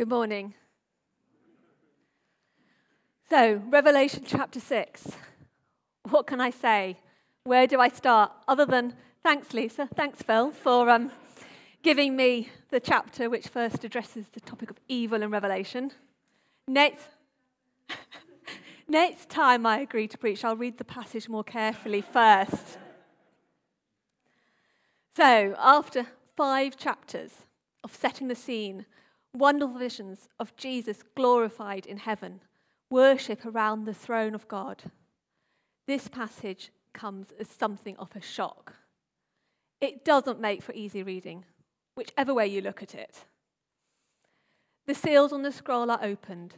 Good morning. So, Revelation chapter 6. What can I say? Where do I start? Other than thanks, Lisa. Thanks, Phil, for um, giving me the chapter which first addresses the topic of evil in Revelation. Next, next time I agree to preach, I'll read the passage more carefully first. So, after five chapters of setting the scene, wonderful visions of Jesus glorified in heaven, worship around the throne of God, this passage comes as something of a shock. It doesn't make for easy reading, whichever way you look at it. The seals on the scroll are opened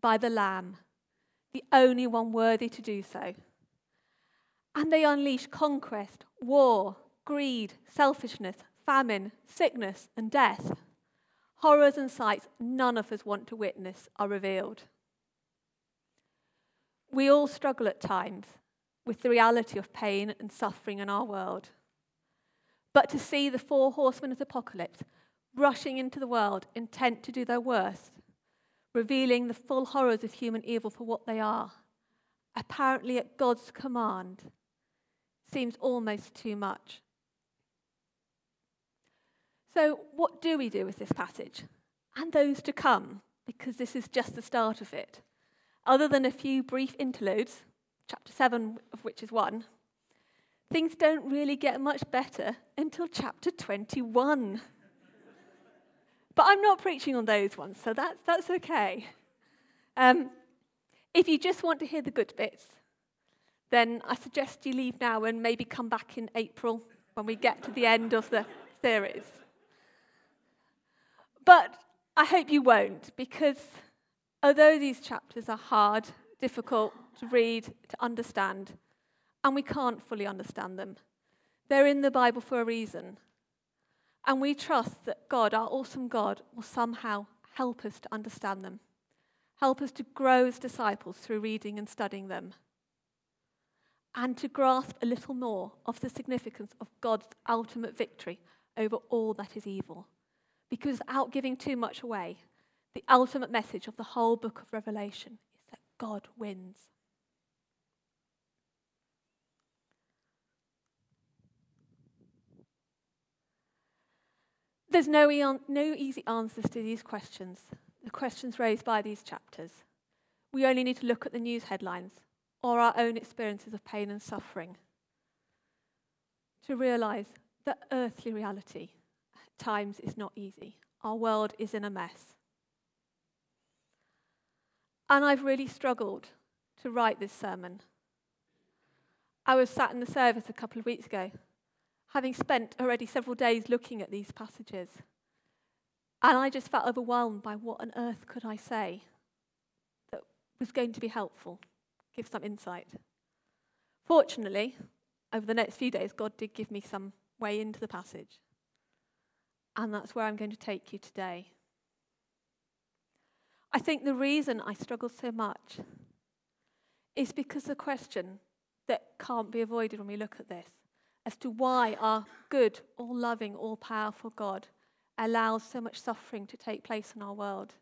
by the Lamb, the only one worthy to do so. And they unleash conquest, war, greed, selfishness, famine, sickness, and death. Horrors and sights none of us want to witness are revealed. We all struggle at times with the reality of pain and suffering in our world. But to see the four horsemen of the apocalypse rushing into the world intent to do their worst, revealing the full horrors of human evil for what they are, apparently at God's command, seems almost too much. So, what do we do with this passage and those to come? Because this is just the start of it. Other than a few brief interludes, chapter 7 of which is one, things don't really get much better until chapter 21. but I'm not preaching on those ones, so that's, that's okay. Um, if you just want to hear the good bits, then I suggest you leave now and maybe come back in April when we get to the end of the series. But I hope you won't, because although these chapters are hard, difficult to read, to understand, and we can't fully understand them, they're in the Bible for a reason. And we trust that God, our awesome God, will somehow help us to understand them, help us to grow as disciples through reading and studying them, and to grasp a little more of the significance of God's ultimate victory over all that is evil. Because without giving too much away, the ultimate message of the whole book of Revelation is that God wins. There's no, no easy answers to these questions, the questions raised by these chapters. We only need to look at the news headlines or our own experiences of pain and suffering to realize that earthly reality times is not easy. Our world is in a mess. And I've really struggled to write this sermon. I was sat in the service a couple of weeks ago, having spent already several days looking at these passages. And I just felt overwhelmed by what on earth could I say that was going to be helpful, give some insight. Fortunately, over the next few days, God did give me some way into the passage. And that's where I'm going to take you today. I think the reason I struggle so much is because the question that can't be avoided when we look at this as to why our good, all loving, all powerful God allows so much suffering to take place in our world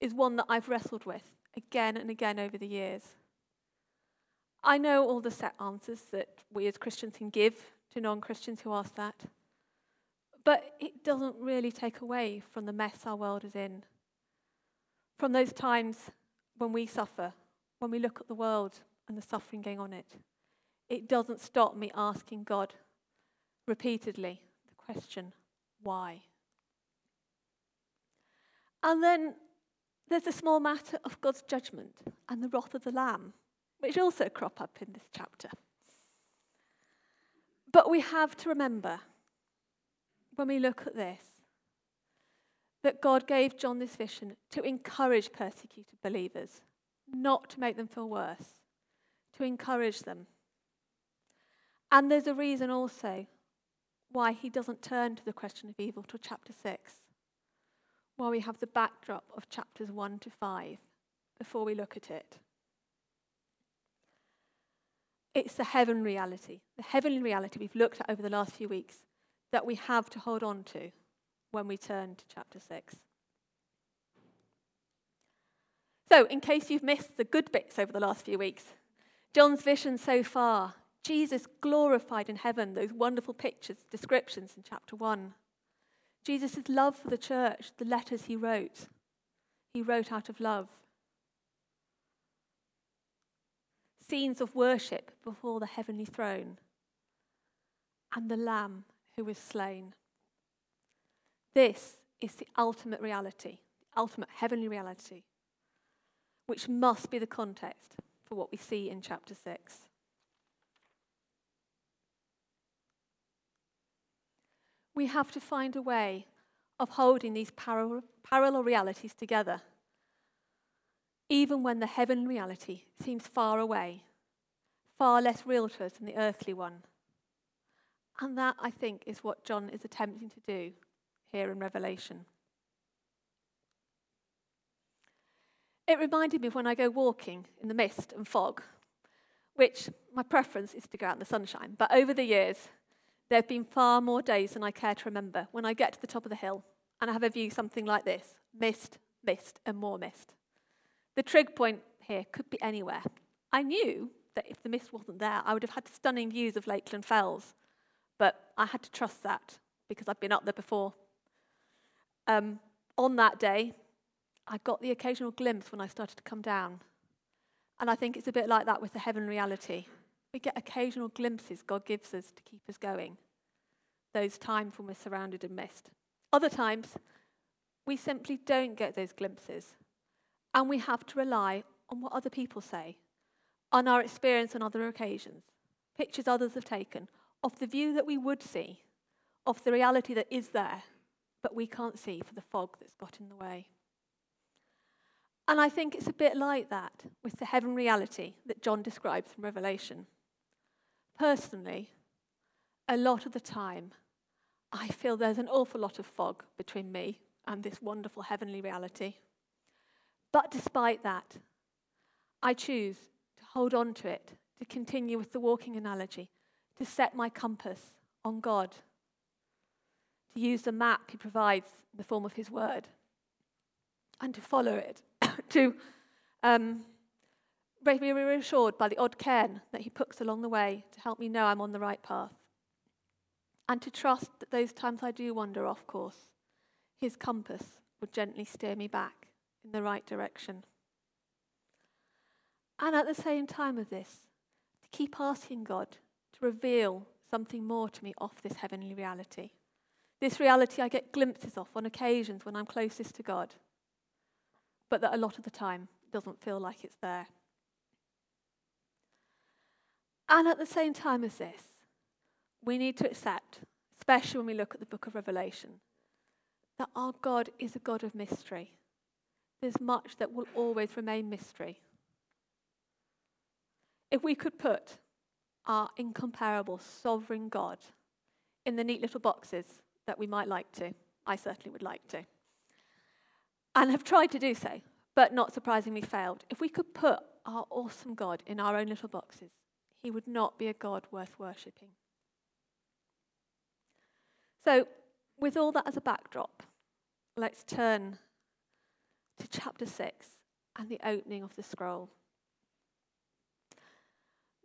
is one that I've wrestled with again and again over the years. I know all the set answers that we as Christians can give to non Christians who ask that. But it doesn't really take away from the mess our world is in. From those times when we suffer, when we look at the world and the suffering going on it, it doesn't stop me asking God repeatedly the question, why? And then there's a small matter of God's judgment and the wrath of the Lamb, which also crop up in this chapter. But we have to remember when we look at this that God gave John this vision to encourage persecuted believers, not to make them feel worse, to encourage them. And there's a reason also why he doesn't turn to the question of evil till chapter 6, while we have the backdrop of chapters 1 to 5 before we look at it. It's the heaven reality, the heavenly reality we've looked at over the last few weeks that we have to hold on to when we turn to chapter 6. So, in case you've missed the good bits over the last few weeks, John's vision so far, Jesus glorified in heaven, those wonderful pictures, descriptions in chapter 1. Jesus' love for the church, the letters he wrote, he wrote out of love. Scenes of worship before the heavenly throne, and the Lamb who was slain. This is the ultimate reality, the ultimate heavenly reality, which must be the context for what we see in chapter 6. We have to find a way of holding these parallel, parallel realities together, even when the heavenly reality seems far away, far less real to us than the earthly one. And that, I think, is what John is attempting to do here in Revelation. It reminded me of when I go walking in the mist and fog, which my preference is to go out in the sunshine. But over the years, there have been far more days than I care to remember when I get to the top of the hill and I have a view something like this mist, mist, and more mist. The trig point here could be anywhere. I knew that if the mist wasn't there, I would have had stunning views of Lakeland Fells, I had to trust that because I've been up there before. Um, on that day, I got the occasional glimpse when I started to come down. And I think it's a bit like that with the heaven reality. We get occasional glimpses God gives us to keep us going, those times when we're surrounded in mist. Other times, we simply don't get those glimpses, and we have to rely on what other people say, on our experience on other occasions, pictures others have taken, of the view that we would see, of the reality that is there, but we can't see for the fog that's got in the way. And I think it's a bit like that with the heaven reality that John describes in Revelation. Personally, a lot of the time, I feel there's an awful lot of fog between me and this wonderful heavenly reality. But despite that, I choose to hold on to it, to continue with the walking analogy, to set my compass on God, to use the map He provides in the form of His word, and to follow it, to um, be reassured by the odd cairn that He puts along the way to help me know I'm on the right path and to trust that those times I do wander off course, his compass would gently steer me back in the right direction. And at the same time of this, to keep asking God to reveal something more to me of this heavenly reality. This reality I get glimpses of on occasions when I'm closest to God, but that a lot of the time doesn't feel like it's there. And at the same time as this, we need to accept, especially when we look at the book of Revelation, that our God is a God of mystery. There's much that will always remain mystery. If we could put our incomparable sovereign God in the neat little boxes that we might like to, I certainly would like to, and have tried to do so, but not surprisingly failed. If we could put our awesome God in our own little boxes, he would not be a God worth worshipping. So, with all that as a backdrop, let's turn to chapter 6 and the opening of the scroll.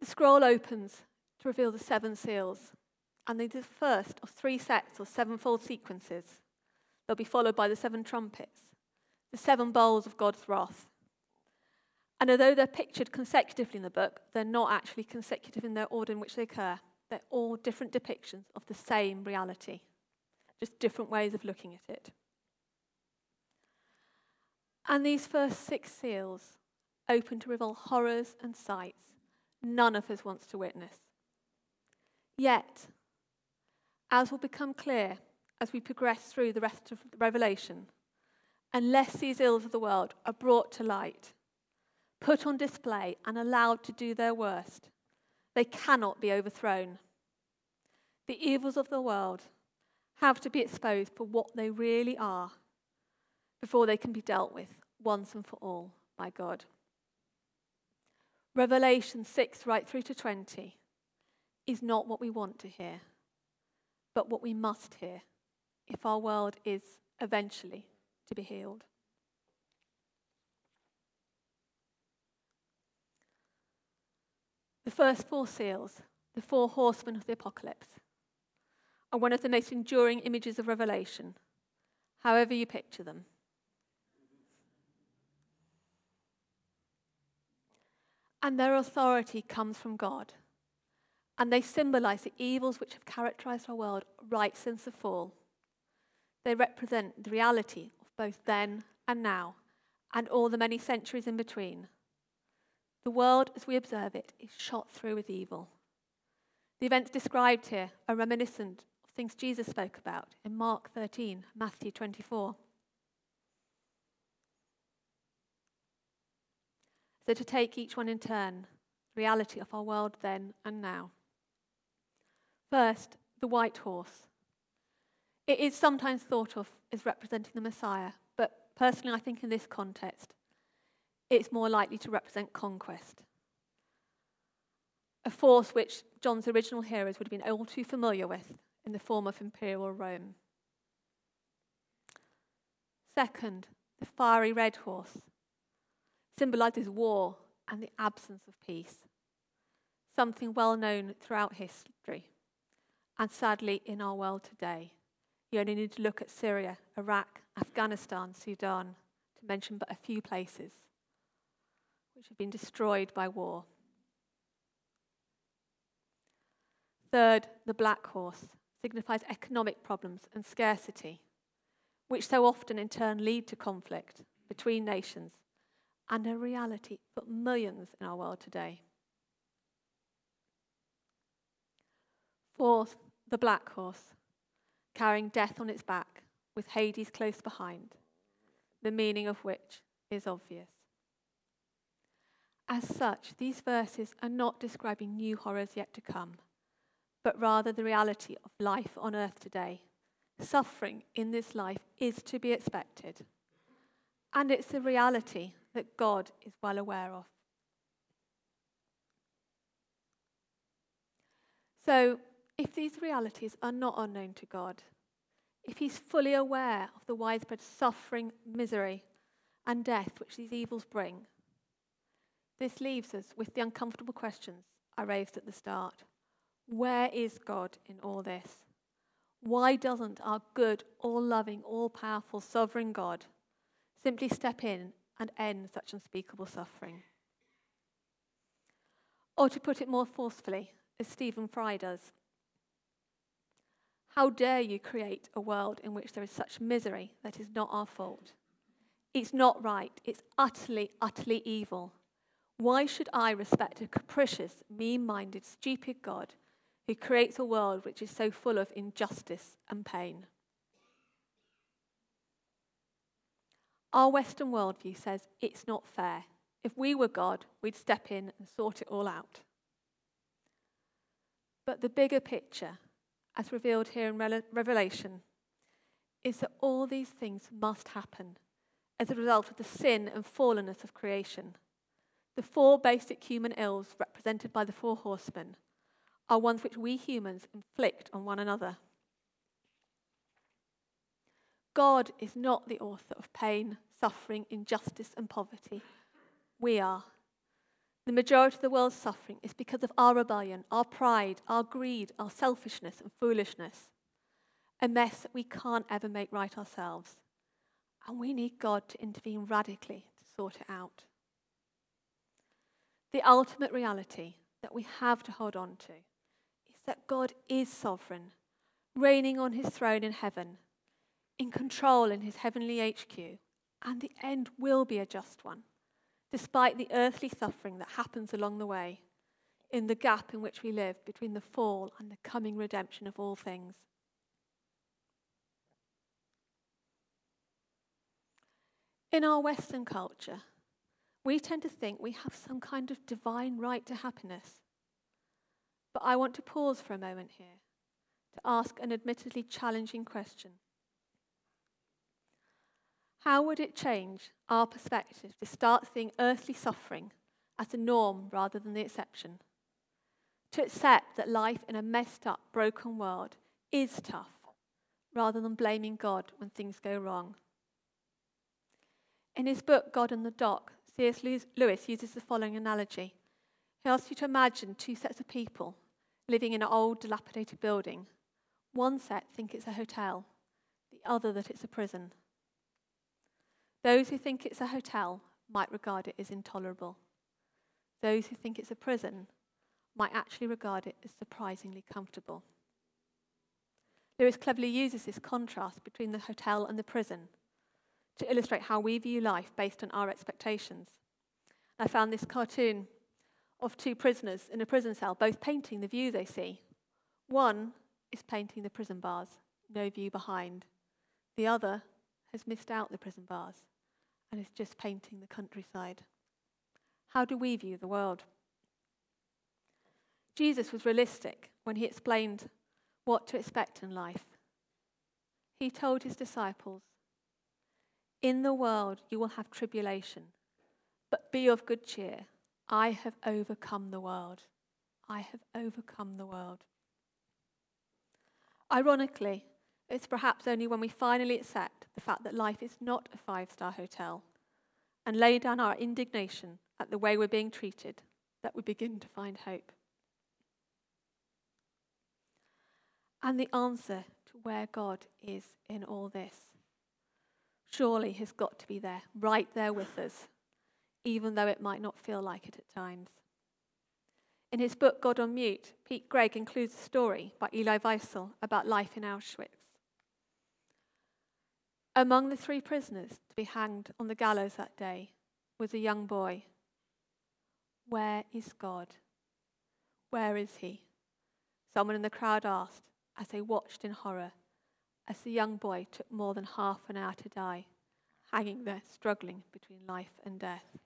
The scroll opens to reveal the seven seals, and they're the first of three sets or sevenfold sequences. They'll be followed by the seven trumpets, the seven bowls of God's wrath. And although they're pictured consecutively in the book, they're not actually consecutive in their order in which they occur. They're all different depictions of the same reality just different ways of looking at it. And these first six seals open to reveal horrors and sights none of us wants to witness. Yet, as will become clear as we progress through the rest of the Revelation, unless these ills of the world are brought to light, put on display, and allowed to do their worst, they cannot be overthrown. The evils of the world have to be exposed for what they really are before they can be dealt with once and for all by God. Revelation 6, right through to 20, is not what we want to hear, but what we must hear if our world is eventually to be healed. The first four seals, the four horsemen of the apocalypse, are one of the most enduring images of Revelation, however you picture them. And their authority comes from God. And they symbolize the evils which have characterized our world right since the fall. They represent the reality of both then and now, and all the many centuries in between. The world, as we observe it, is shot through with evil. The events described here are reminiscent of things Jesus spoke about in Mark 13, Matthew 24. So, to take each one in turn, reality of our world then and now. First, the white horse. It is sometimes thought of as representing the Messiah, but personally, I think in this context, it's more likely to represent conquest. A force which John's original hearers would have been all too familiar with in the form of imperial Rome. Second, the fiery red horse symbolizes war and the absence of peace, something well known throughout history and sadly in our world today. You only need to look at Syria, Iraq, Afghanistan, Sudan, to mention but a few places which have been destroyed by war. Third, the black horse signifies economic problems and scarcity, which so often in turn lead to conflict between nations and a reality for millions in our world today. Fourth, the black horse, carrying death on its back, with Hades close behind, the meaning of which is obvious. As such, these verses are not describing new horrors yet to come, but rather the reality of life on earth today. Suffering in this life is to be expected, and it's a reality that God is well aware of. So, if these realities are not unknown to God, if He's fully aware of the widespread suffering, misery, and death which these evils bring, this leaves us with the uncomfortable questions I raised at the start. Where is God in all this? Why doesn't our good, all loving, all powerful, sovereign God simply step in and end such unspeakable suffering? Or to put it more forcefully, as Stephen Fry does, how dare you create a world in which there is such misery that is not our fault? It's not right. It's utterly, utterly evil. Why should I respect a capricious, mean minded, stupid God who creates a world which is so full of injustice and pain? Our Western worldview says it's not fair. If we were God, we'd step in and sort it all out. But the bigger picture as revealed here in Revelation, is that all these things must happen as a result of the sin and fallenness of creation. The four basic human ills represented by the four horsemen are ones which we humans inflict on one another. God is not the author of pain, suffering, injustice, and poverty. We are. The majority of the world's suffering is because of our rebellion, our pride, our greed, our selfishness and foolishness. A mess that we can't ever make right ourselves. And we need God to intervene radically to sort it out. The ultimate reality that we have to hold on to is that God is sovereign, reigning on his throne in heaven, in control in his heavenly HQ, and the end will be a just one despite the earthly suffering that happens along the way, in the gap in which we live between the fall and the coming redemption of all things. In our Western culture, we tend to think we have some kind of divine right to happiness. But I want to pause for a moment here to ask an admittedly challenging question. How would it change our perspective to start seeing earthly suffering as the norm rather than the exception? To accept that life in a messed up, broken world is tough rather than blaming God when things go wrong. In his book, God in the Dock, C.S. Lewis uses the following analogy. He asks you to imagine two sets of people living in an old, dilapidated building. One set think it's a hotel, the other that it's a prison. Those who think it's a hotel might regard it as intolerable. Those who think it's a prison might actually regard it as surprisingly comfortable. Lewis cleverly uses this contrast between the hotel and the prison to illustrate how we view life based on our expectations. I found this cartoon of two prisoners in a prison cell, both painting the view they see. One is painting the prison bars, no view behind. The other has missed out the prison bars and is just painting the countryside. How do we view the world? Jesus was realistic when he explained what to expect in life. He told his disciples, In the world you will have tribulation, but be of good cheer. I have overcome the world. I have overcome the world. Ironically, it's perhaps only when we finally accept the fact that life is not a five star hotel and lay down our indignation at the way we're being treated that we begin to find hope. And the answer to where God is in all this surely has got to be there, right there with us, even though it might not feel like it at times. In his book, God on Mute, Pete Greig includes a story by Elie Wiesel about life in Auschwitz. Among the three prisoners to be hanged on the gallows that day was a young boy. Where is God? Where is he? Someone in the crowd asked as they watched in horror as the young boy took more than half an hour to die, hanging there, struggling between life and death.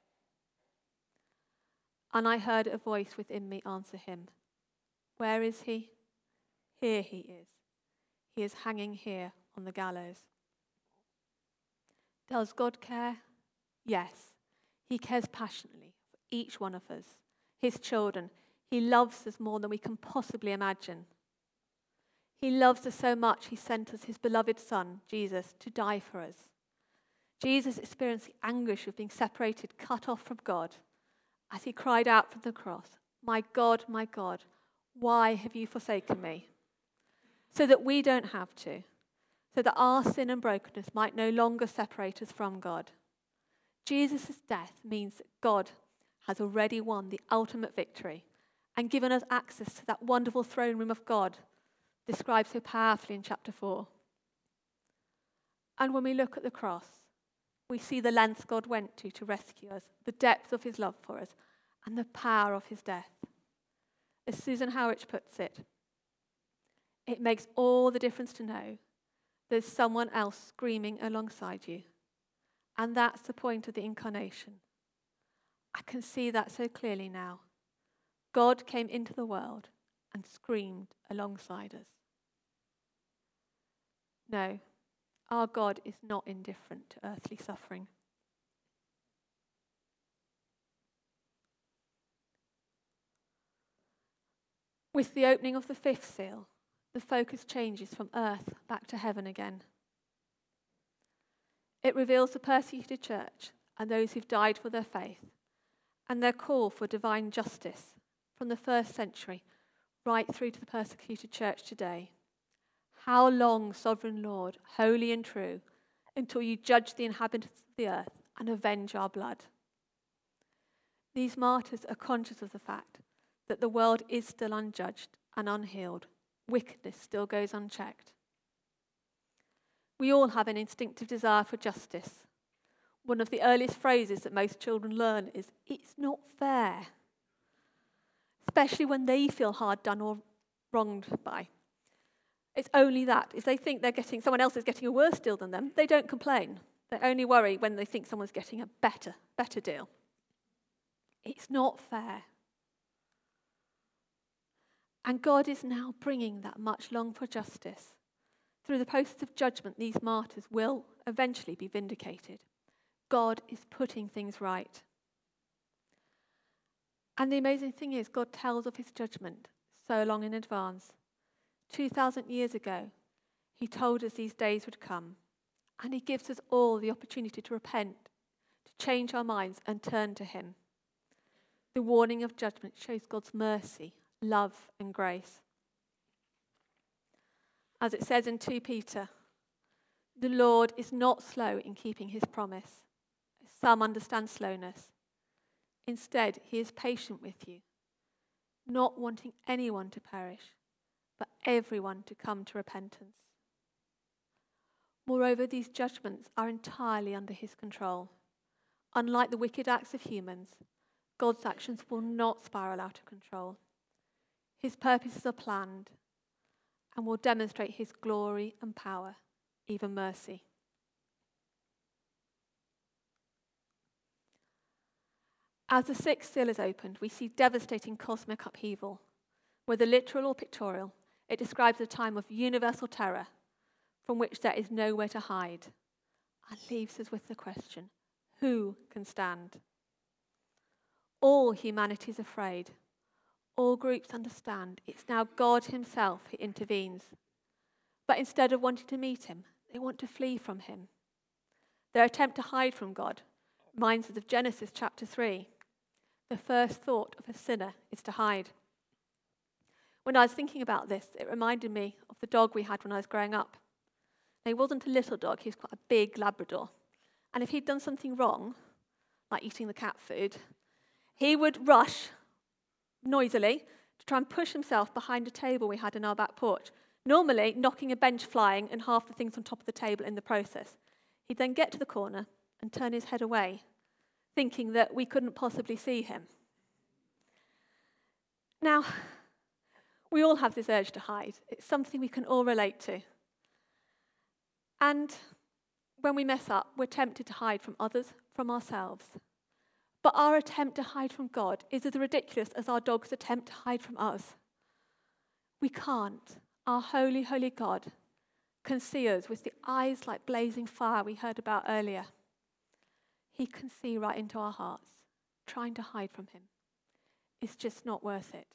And I heard a voice within me answer him Where is he? Here he is. He is hanging here on the gallows. Does God care? Yes. He cares passionately for each one of us, his children. He loves us more than we can possibly imagine. He loves us so much, he sent us his beloved Son, Jesus, to die for us. Jesus experienced the anguish of being separated, cut off from God, as he cried out from the cross, My God, my God, why have you forsaken me? So that we don't have to so that our sin and brokenness might no longer separate us from God. Jesus' death means that God has already won the ultimate victory and given us access to that wonderful throne room of God described so powerfully in chapter 4. And when we look at the cross, we see the lengths God went to to rescue us, the depth of his love for us, and the power of his death. As Susan Howich puts it, it makes all the difference to know there's someone else screaming alongside you. And that's the point of the incarnation. I can see that so clearly now. God came into the world and screamed alongside us. No, our God is not indifferent to earthly suffering. With the opening of the fifth seal, the focus changes from earth back to heaven again. It reveals the persecuted church and those who've died for their faith and their call for divine justice from the first century right through to the persecuted church today. How long, sovereign Lord, holy and true, until you judge the inhabitants of the earth and avenge our blood? These martyrs are conscious of the fact that the world is still unjudged and unhealed wickedness still goes unchecked. We all have an instinctive desire for justice. One of the earliest phrases that most children learn is, It's not fair. Especially when they feel hard done or wronged by. It's only that. If they think they're getting, someone else is getting a worse deal than them, they don't complain. They only worry when they think someone's getting a better, better deal. It's not fair. And God is now bringing that much longed for justice. Through the posts of judgment, these martyrs will eventually be vindicated. God is putting things right. And the amazing thing is, God tells of his judgment so long in advance. 2,000 years ago, he told us these days would come. And he gives us all the opportunity to repent, to change our minds, and turn to him. The warning of judgment shows God's mercy, love, and grace. As it says in 2 Peter, the Lord is not slow in keeping his promise. Some understand slowness. Instead, he is patient with you, not wanting anyone to perish, but everyone to come to repentance. Moreover, these judgments are entirely under his control. Unlike the wicked acts of humans, God's actions will not spiral out of control. His purposes are planned and will demonstrate his glory and power, even mercy. As the sixth seal is opened, we see devastating cosmic upheaval. Whether literal or pictorial, it describes a time of universal terror from which there is nowhere to hide and leaves us with the question who can stand? All humanity is afraid. All groups understand it's now God Himself who intervenes. But instead of wanting to meet Him, they want to flee from Him. Their attempt to hide from God reminds us of Genesis chapter 3. The first thought of a sinner is to hide. When I was thinking about this, it reminded me of the dog we had when I was growing up. Now, he wasn't a little dog, he was quite a big Labrador. And if he'd done something wrong, like eating the cat food, he would rush noisily to try and push himself behind a table we had in our back porch, normally knocking a bench flying and half the things on top of the table in the process. He'd then get to the corner and turn his head away, thinking that we couldn't possibly see him. Now, we all have this urge to hide. It's something we can all relate to. And when we mess up, we're tempted to hide from others, from ourselves. But our attempt to hide from God is as ridiculous as our dog's attempt to hide from us. We can't. Our holy, holy God can see us with the eyes like blazing fire we heard about earlier. He can see right into our hearts, trying to hide from Him. is just not worth it.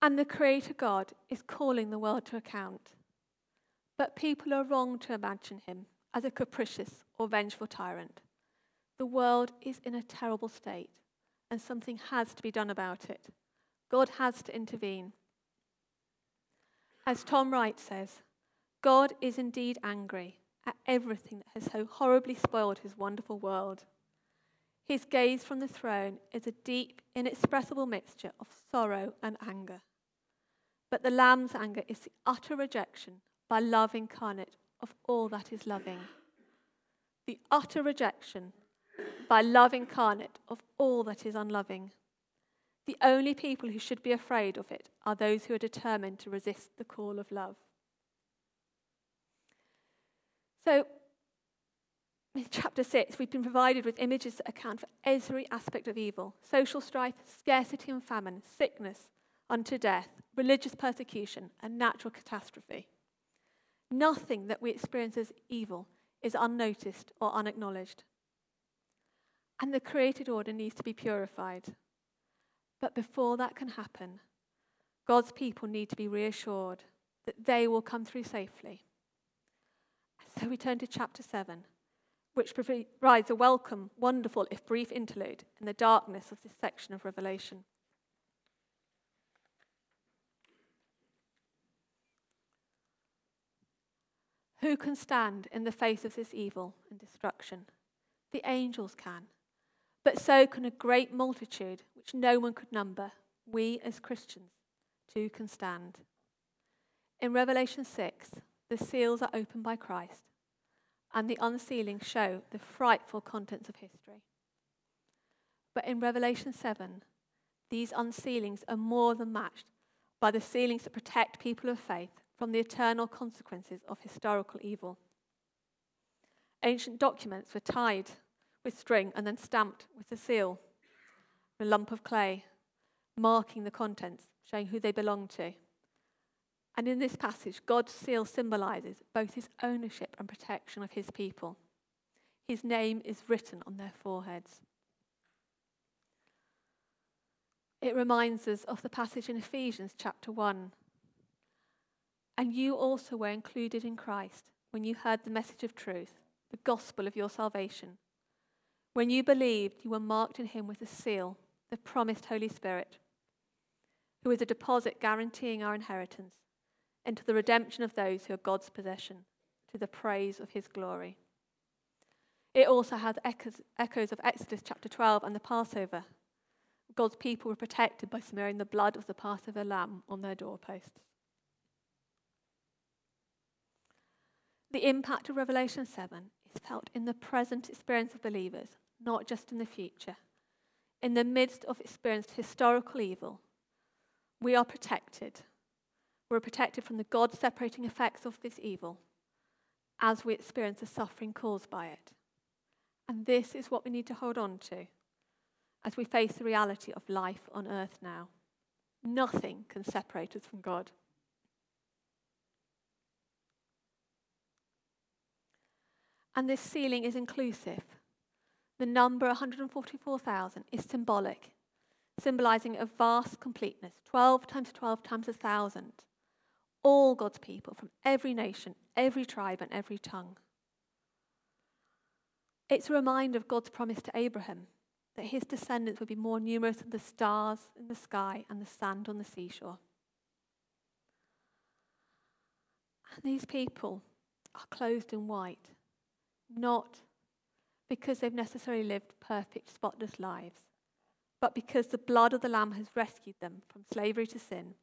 And the Creator God is calling the world to account. But people are wrong to imagine Him as a capricious or vengeful tyrant. The world is in a terrible state, and something has to be done about it. God has to intervene. As Tom Wright says, God is indeed angry at everything that has so horribly spoiled his wonderful world. His gaze from the throne is a deep, inexpressible mixture of sorrow and anger. But the Lamb's anger is the utter rejection by love incarnate of all that is loving. The utter rejection by love incarnate of all that is unloving. The only people who should be afraid of it are those who are determined to resist the call of love. So, in chapter 6, we've been provided with images that account for every aspect of evil social strife, scarcity and famine, sickness unto death, religious persecution, and natural catastrophe. Nothing that we experience as evil is unnoticed or unacknowledged. And the created order needs to be purified. But before that can happen, God's people need to be reassured that they will come through safely. So we turn to chapter 7, which provides a welcome, wonderful, if brief interlude in the darkness of this section of Revelation. Who can stand in the face of this evil and destruction? The angels can. But so can a great multitude, which no one could number. We as Christians too can stand. In Revelation 6, the seals are opened by Christ, and the unsealing show the frightful contents of history. But in Revelation 7, these unsealings are more than matched by the sealings that protect people of faith from the eternal consequences of historical evil. Ancient documents were tied with string and then stamped with a seal, a lump of clay, marking the contents, showing who they belonged to. And in this passage, God's seal symbolizes both his ownership and protection of his people. His name is written on their foreheads. It reminds us of the passage in Ephesians chapter 1, and you also were included in Christ when you heard the message of truth, the gospel of your salvation. When you believed, you were marked in him with a seal, the promised Holy Spirit, who is a deposit guaranteeing our inheritance into the redemption of those who are God's possession, to the praise of his glory. It also has echoes, echoes of Exodus chapter 12 and the Passover. God's people were protected by smearing the blood of the Passover lamb on their doorposts. The impact of Revelation 7 is felt in the present experience of believers, not just in the future. In the midst of experienced historical evil, we are protected. We're protected from the God separating effects of this evil as we experience the suffering caused by it. And this is what we need to hold on to as we face the reality of life on earth now. Nothing can separate us from God. And this sealing is inclusive. The number 144,000 is symbolic, symbolizing a vast completeness 12 times 12 times a thousand. All God's people from every nation, every tribe, and every tongue. It's a reminder of God's promise to Abraham that his descendants would be more numerous than the stars in the sky and the sand on the seashore. And these people are clothed in white, not because they've necessarily lived perfect, spotless lives, but because the blood of the Lamb has rescued them from slavery to sin,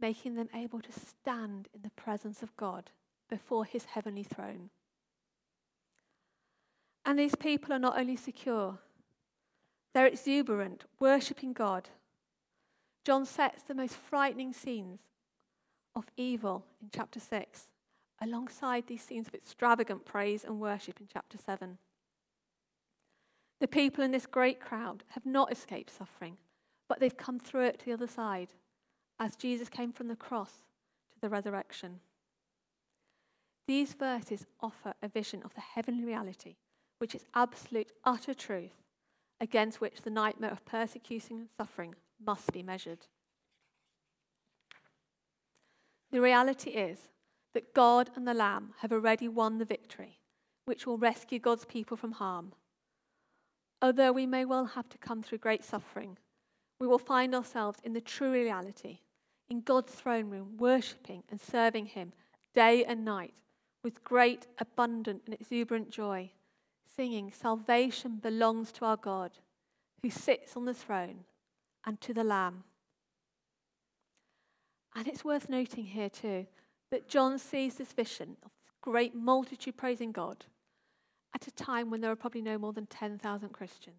making them able to stand in the presence of God before his heavenly throne. And these people are not only secure, they're exuberant, worshipping God. John sets the most frightening scenes of evil in chapter 6 alongside these scenes of extravagant praise and worship in chapter 7. The people in this great crowd have not escaped suffering, but they've come through it to the other side as Jesus came from the cross to the resurrection. These verses offer a vision of the heavenly reality, which is absolute, utter truth against which the nightmare of persecution and suffering must be measured. The reality is that God and the Lamb have already won the victory, which will rescue God's people from harm. Although we may well have to come through great suffering, we will find ourselves in the true reality, in God's throne room, worshipping and serving Him day and night with great, abundant, and exuberant joy singing, Salvation belongs to our God who sits on the throne and to the Lamb. And it's worth noting here, too, that John sees this vision of this great multitude praising God at a time when there are probably no more than 10,000 Christians.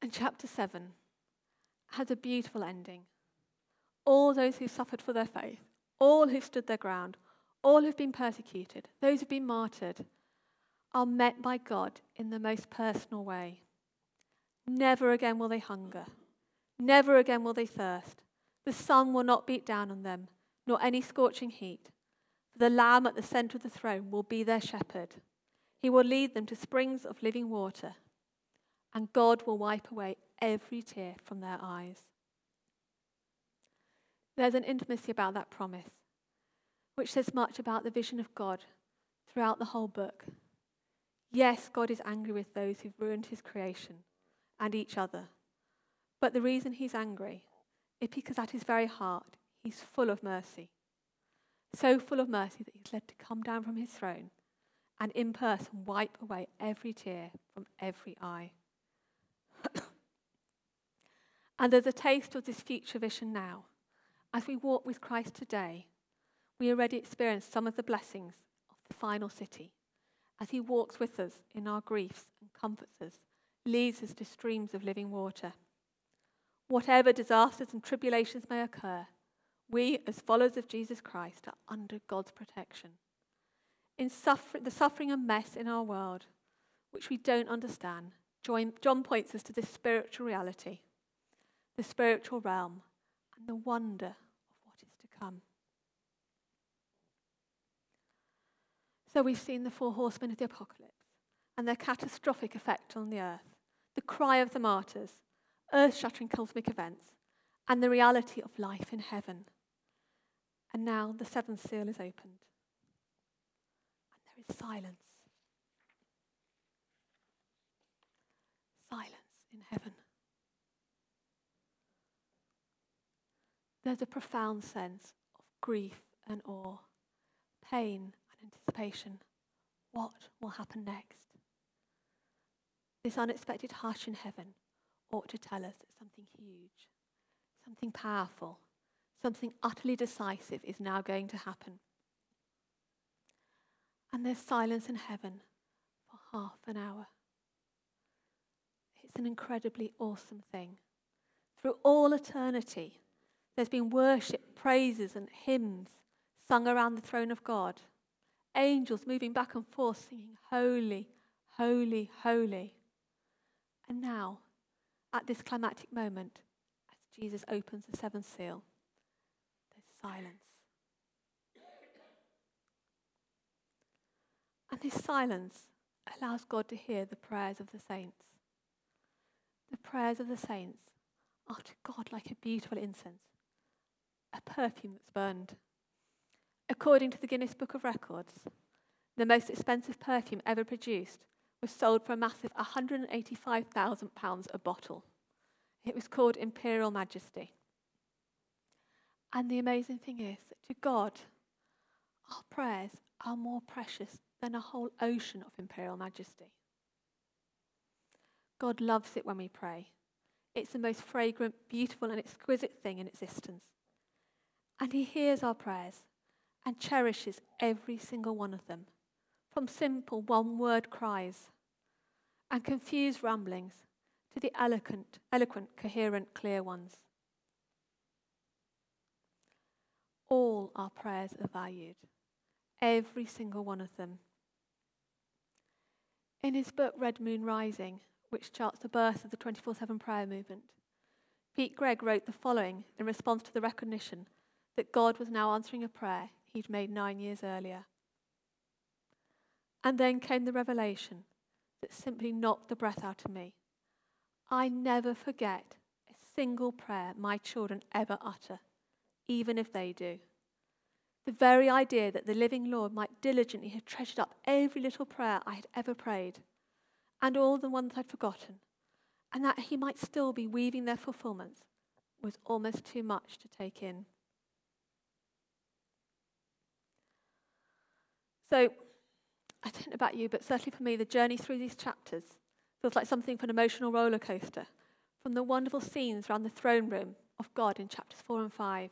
And chapter 7 has a beautiful ending. All those who suffered for their faith all who stood their ground, all who've been persecuted, those who've been martyred, are met by God in the most personal way. Never again will they hunger. Never again will they thirst. The sun will not beat down on them, nor any scorching heat. For the Lamb at the center of the throne will be their shepherd. He will lead them to springs of living water, and God will wipe away every tear from their eyes. There's an intimacy about that promise, which says much about the vision of God throughout the whole book. Yes, God is angry with those who've ruined his creation and each other. But the reason he's angry is because at his very heart, he's full of mercy. So full of mercy that he's led to come down from his throne and in person wipe away every tear from every eye. and there's a taste of this future vision now as we walk with Christ today, we already experience some of the blessings of the final city as he walks with us in our griefs and comforts us, leads us to streams of living water. Whatever disasters and tribulations may occur, we, as followers of Jesus Christ, are under God's protection. In suffer- the suffering and mess in our world, which we don't understand, John points us to this spiritual reality, the spiritual realm, and the wonder of what is to come. So we've seen the four horsemen of the apocalypse and their catastrophic effect on the earth, the cry of the martyrs, earth shattering cosmic events, and the reality of life in heaven. And now the seventh seal is opened. and there is silence. Silence in heaven. There's a profound sense of grief and awe, pain and anticipation. What will happen next? This unexpected hush in heaven ought to tell us that something huge, something powerful, something utterly decisive is now going to happen. And there's silence in heaven for half an hour. It's an incredibly awesome thing. Through all eternity, there's been worship, praises, and hymns sung around the throne of God. Angels moving back and forth singing, Holy, Holy, Holy. And now, at this climactic moment, as Jesus opens the seventh seal, there's silence. And this silence allows God to hear the prayers of the saints. The prayers of the saints are to God like a beautiful incense, a perfume that's burned. According to the Guinness Book of Records, the most expensive perfume ever produced was sold for a massive £185,000 a bottle. It was called Imperial Majesty. And the amazing thing is that to God, our prayers are more precious than a whole ocean of Imperial Majesty. God loves it when we pray. It's the most fragrant, beautiful, and exquisite thing in existence. And He hears our prayers and cherishes every single one of them, from simple one word cries and confused ramblings to the eloquent, eloquent, coherent, clear ones. All our prayers are valued, every single one of them. In his book Red Moon Rising, which charts the birth of the 24 7 prayer movement, Pete Greig wrote the following in response to the recognition that God was now answering a prayer he'd made nine years earlier. And then came the revelation that simply knocked the breath out of me. I never forget a single prayer my children ever utter, even if they do. The very idea that the living Lord might diligently have treasured up every little prayer I had ever prayed, and all the ones I'd forgotten, and that he might still be weaving their fulfillments, was almost too much to take in. So, I don't know about you, but certainly for me, the journey through these chapters feels like something of an emotional roller coaster. From the wonderful scenes around the throne room of God in chapters 4 and 5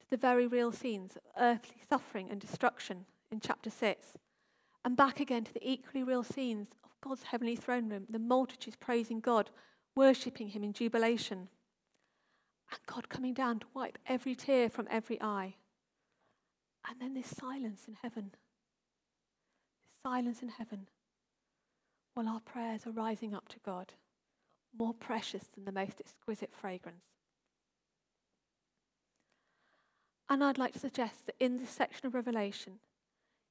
to the very real scenes of earthly suffering and destruction in chapter 6, and back again to the equally real scenes of God's heavenly throne room, the multitudes praising God, worshipping Him in jubilation, and God coming down to wipe every tear from every eye. And then this silence in heaven silence in heaven while our prayers are rising up to God, more precious than the most exquisite fragrance. And I'd like to suggest that in this section of Revelation,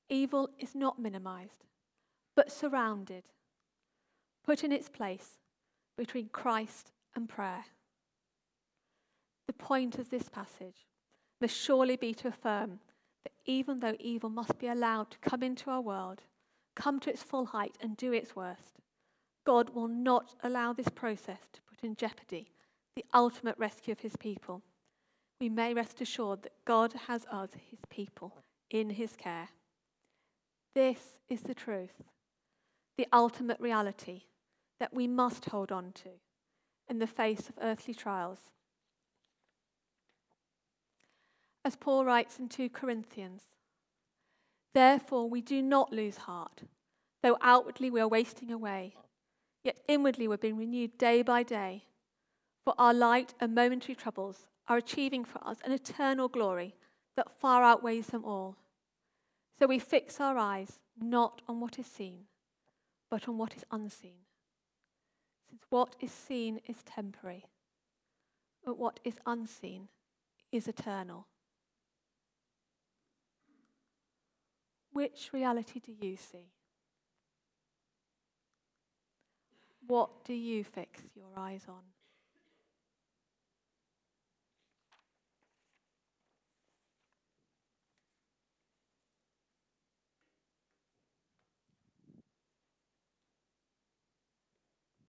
evil is not minimized, but surrounded, put in its place between Christ and prayer. The point of this passage must surely be to affirm that even though evil must be allowed to come into our world, come to its full height and do its worst, God will not allow this process to put in jeopardy the ultimate rescue of his people. We may rest assured that God has us, his people, in his care. This is the truth, the ultimate reality that we must hold on to in the face of earthly trials. As Paul writes in 2 Corinthians, Therefore, we do not lose heart, though outwardly we are wasting away, yet inwardly we're being renewed day by day. For our light and momentary troubles are achieving for us an eternal glory that far outweighs them all. So we fix our eyes not on what is seen, but on what is unseen. Since what is seen is temporary, but what is unseen is eternal. Which reality do you see? What do you fix your eyes on?